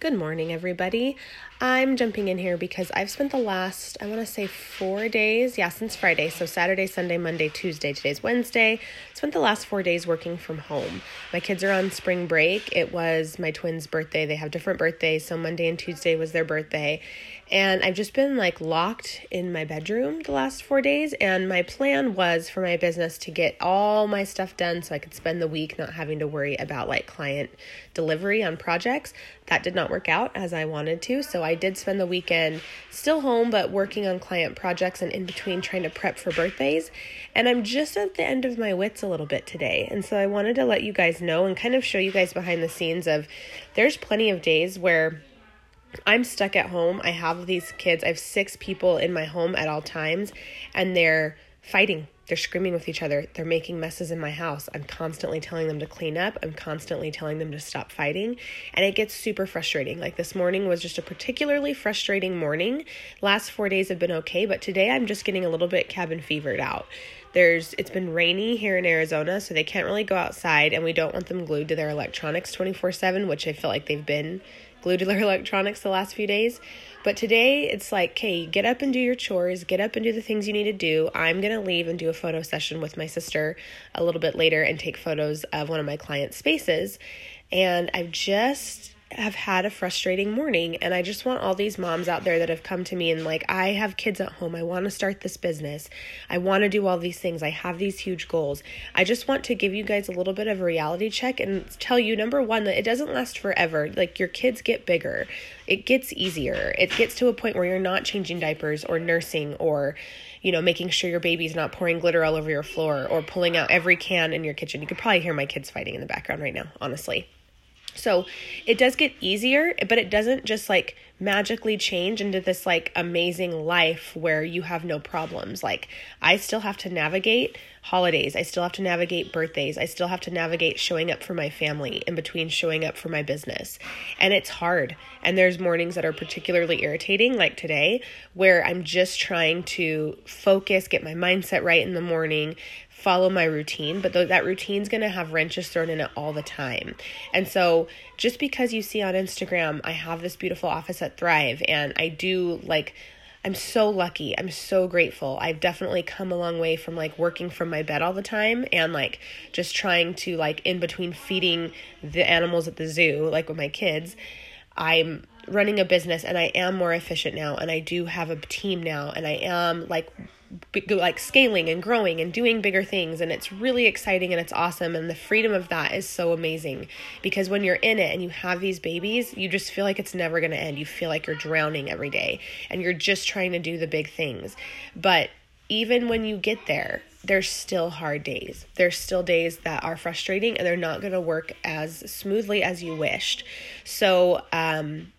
Good morning, everybody. I'm jumping in here because I've spent the last, I want to say four days, yeah, since Friday. So Saturday, Sunday, Monday, Tuesday. Today's Wednesday. Spent the last four days working from home. My kids are on spring break. It was my twins' birthday. They have different birthdays. So Monday and Tuesday was their birthday. And I've just been like locked in my bedroom the last four days. And my plan was for my business to get all my stuff done so I could spend the week not having to worry about like client delivery on projects. That did not work out as I wanted to. So I did spend the weekend still home, but working on client projects and in between trying to prep for birthdays. And I'm just at the end of my wits a little bit today. And so I wanted to let you guys know and kind of show you guys behind the scenes of there's plenty of days where I'm stuck at home. I have these kids. I have six people in my home at all times, and they're fighting. They're screaming with each other. They're making messes in my house. I'm constantly telling them to clean up. I'm constantly telling them to stop fighting. And it gets super frustrating. Like this morning was just a particularly frustrating morning. Last four days have been okay, but today I'm just getting a little bit cabin fevered out. There's it's been rainy here in Arizona, so they can't really go outside and we don't want them glued to their electronics 24/7, which I feel like they've been their electronics the last few days. But today it's like, okay, get up and do your chores, get up and do the things you need to do. I'm going to leave and do a photo session with my sister a little bit later and take photos of one of my clients' spaces. And I've just have had a frustrating morning and I just want all these moms out there that have come to me and like I have kids at home. I want to start this business. I want to do all these things. I have these huge goals. I just want to give you guys a little bit of a reality check and tell you number 1 that it doesn't last forever. Like your kids get bigger. It gets easier. It gets to a point where you're not changing diapers or nursing or you know, making sure your baby's not pouring glitter all over your floor or pulling out every can in your kitchen. You could probably hear my kids fighting in the background right now, honestly. So it does get easier, but it doesn't just like magically change into this like amazing life where you have no problems. Like I still have to navigate holidays. I still have to navigate birthdays. I still have to navigate showing up for my family in between showing up for my business. And it's hard. And there's mornings that are particularly irritating, like today, where I'm just trying to focus, get my mindset right in the morning, follow my routine, but th- that routine's going to have wrenches thrown in it all the time. And so, just because you see on Instagram, I have this beautiful office at Thrive, and I do like, I'm so lucky. I'm so grateful. I've definitely come a long way from like working from my bed all the time and like just trying to like in between feeding the animals at the zoo, like with my kids. I'm running a business and I am more efficient now and I do have a team now and I am like like scaling and growing and doing bigger things and it's really exciting and it's awesome and the freedom of that is so amazing. Because when you're in it and you have these babies you just feel like it's never going to end. You feel like you're drowning every day and you're just trying to do the big things. But even when you get there there's still hard days. There's still days that are frustrating and they're not going to work as smoothly as you wished. So um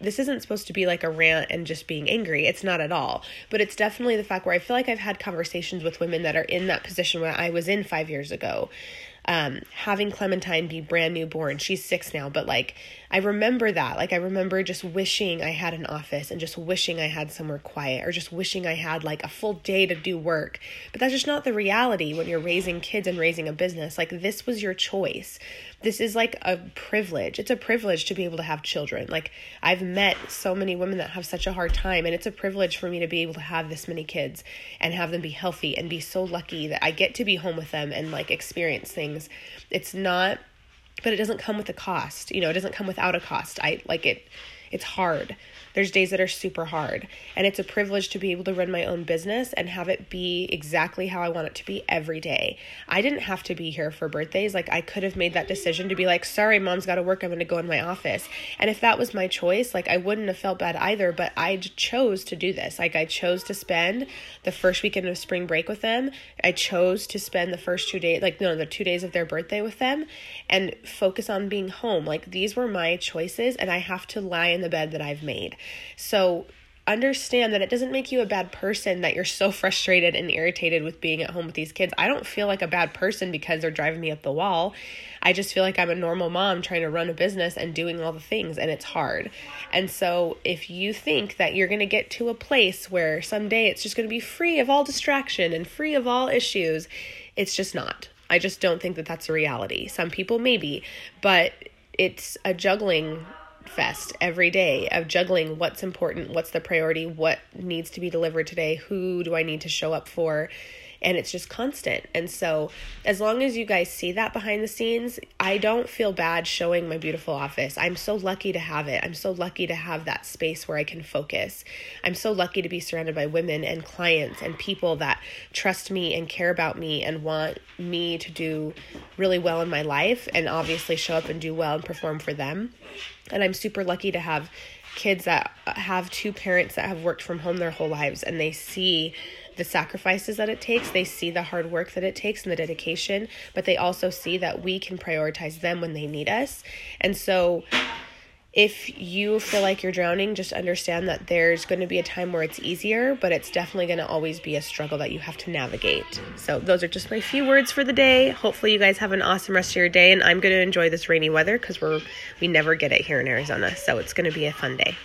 this isn't supposed to be like a rant and just being angry. It's not at all. But it's definitely the fact where I feel like I've had conversations with women that are in that position where I was in five years ago um, having Clementine be brand new born. She's six now, but like I remember that. Like I remember just wishing I had an office and just wishing I had somewhere quiet or just wishing I had like a full day to do work. But that's just not the reality when you're raising kids and raising a business. Like this was your choice. This is like a privilege. It's a privilege to be able to have children. Like I've met so many women that have such a hard time and it's a privilege for me to be able to have this many kids and have them be healthy and be so lucky that I get to be home with them and like experience things. It's not but it doesn't come with a cost. You know, it doesn't come without a cost. I like it it's hard. There's days that are super hard. And it's a privilege to be able to run my own business and have it be exactly how I want it to be every day. I didn't have to be here for birthdays. Like, I could have made that decision to be like, sorry, mom's got to work. I'm going to go in my office. And if that was my choice, like, I wouldn't have felt bad either. But I chose to do this. Like, I chose to spend the first weekend of spring break with them. I chose to spend the first two days, like, no, the two days of their birthday with them and focus on being home. Like, these were my choices. And I have to lie the bed that I've made. So understand that it doesn't make you a bad person that you're so frustrated and irritated with being at home with these kids. I don't feel like a bad person because they're driving me up the wall. I just feel like I'm a normal mom trying to run a business and doing all the things, and it's hard. And so, if you think that you're going to get to a place where someday it's just going to be free of all distraction and free of all issues, it's just not. I just don't think that that's a reality. Some people maybe, but it's a juggling fest every day of juggling what's important, what's the priority, what needs to be delivered today, who do I need to show up for and it's just constant. And so, as long as you guys see that behind the scenes, I don't feel bad showing my beautiful office. I'm so lucky to have it. I'm so lucky to have that space where I can focus. I'm so lucky to be surrounded by women and clients and people that trust me and care about me and want me to do really well in my life and obviously show up and do well and perform for them. And I'm super lucky to have kids that have two parents that have worked from home their whole lives and they see the sacrifices that it takes. They see the hard work that it takes and the dedication, but they also see that we can prioritize them when they need us. And so if you feel like you're drowning, just understand that there's going to be a time where it's easier, but it's definitely going to always be a struggle that you have to navigate. So, those are just my few words for the day. Hopefully, you guys have an awesome rest of your day, and I'm going to enjoy this rainy weather because we're we never get it here in Arizona, so it's going to be a fun day.